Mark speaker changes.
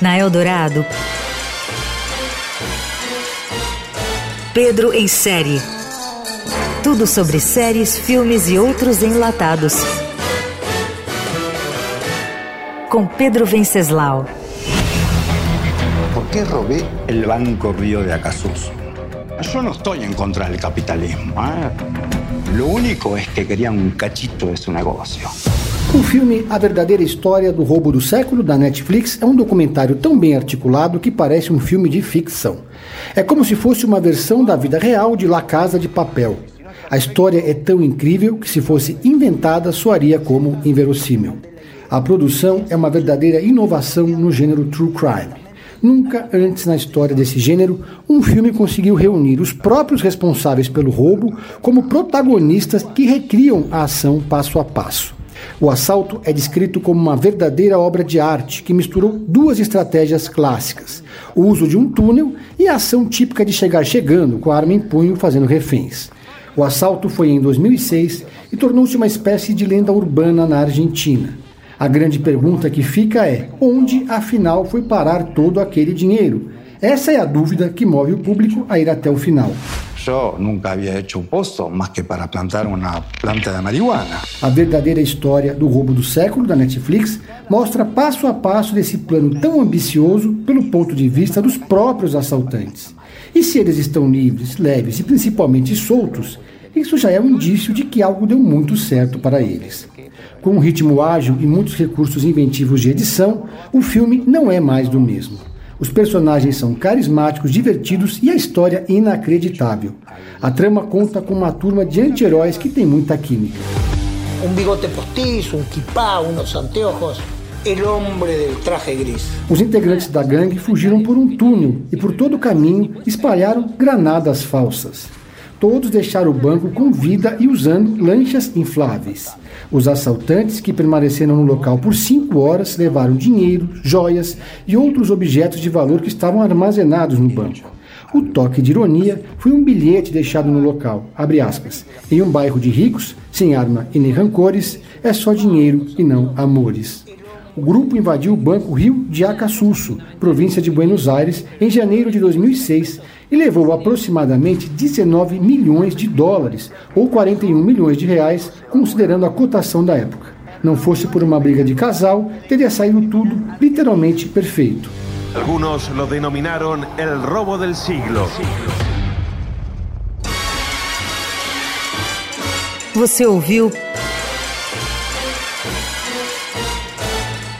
Speaker 1: Na Eldorado, Pedro em série. Tudo sobre séries, filmes e outros enlatados. Com Pedro Venceslau.
Speaker 2: ¿Por qué robé el Banco Río de Acasús? Yo no estoy en contra del capitalismo. ¿eh? Lo único es que querían un cachito de su negocio.
Speaker 3: O filme A Verdadeira História do Roubo do Século, da Netflix, é um documentário tão bem articulado que parece um filme de ficção. É como se fosse uma versão da vida real de La Casa de Papel. A história é tão incrível que, se fosse inventada, soaria como inverossímil. A produção é uma verdadeira inovação no gênero true crime. Nunca antes na história desse gênero, um filme conseguiu reunir os próprios responsáveis pelo roubo como protagonistas que recriam a ação passo a passo. O assalto é descrito como uma verdadeira obra de arte que misturou duas estratégias clássicas: o uso de um túnel e a ação típica de chegar chegando, com a arma em punho, fazendo reféns. O assalto foi em 2006 e tornou-se uma espécie de lenda urbana na Argentina. A grande pergunta que fica é: onde afinal foi parar todo aquele dinheiro? Essa é a dúvida que move o público a ir até o final.
Speaker 2: Yo nunca había hecho un pozo más que para plantar una planta de marihuana.
Speaker 3: A verdadeira história do roubo do século da Netflix mostra passo a passo desse plano tão ambicioso pelo ponto de vista dos próprios assaltantes. E se eles estão livres, leves e principalmente soltos, isso já é um indício de que algo deu muito certo para eles. Com um ritmo ágil e muitos recursos inventivos de edição, o filme não é mais do mesmo. Os personagens são carismáticos, divertidos e a história inacreditável. A trama conta com uma turma de anti-heróis que tem muita química.
Speaker 4: Un bigote postizo, un kipá, unos anteojos. El hombre del traje gris.
Speaker 3: Os integrantes da gangue fugiram por um túnel e por todo o caminho espalharam granadas falsas. Todos deixaram o banco com vida e usando lanchas infláveis. Os assaltantes, que permaneceram no local por cinco horas, levaram dinheiro, joias e outros objetos de valor que estavam armazenados no banco. O toque de ironia foi um bilhete deixado no local, aspas, em um bairro de ricos, sem arma e nem rancores, é só dinheiro e não amores. O grupo invadiu o Banco Rio de Acassuso, província de Buenos Aires, em janeiro de 2006 e levou aproximadamente 19 milhões de dólares, ou 41 milhões de reais, considerando a cotação da época. Não fosse por uma briga de casal, teria saído tudo literalmente perfeito.
Speaker 5: Algunos lo denominaron el robo del siglo.
Speaker 1: Você ouviu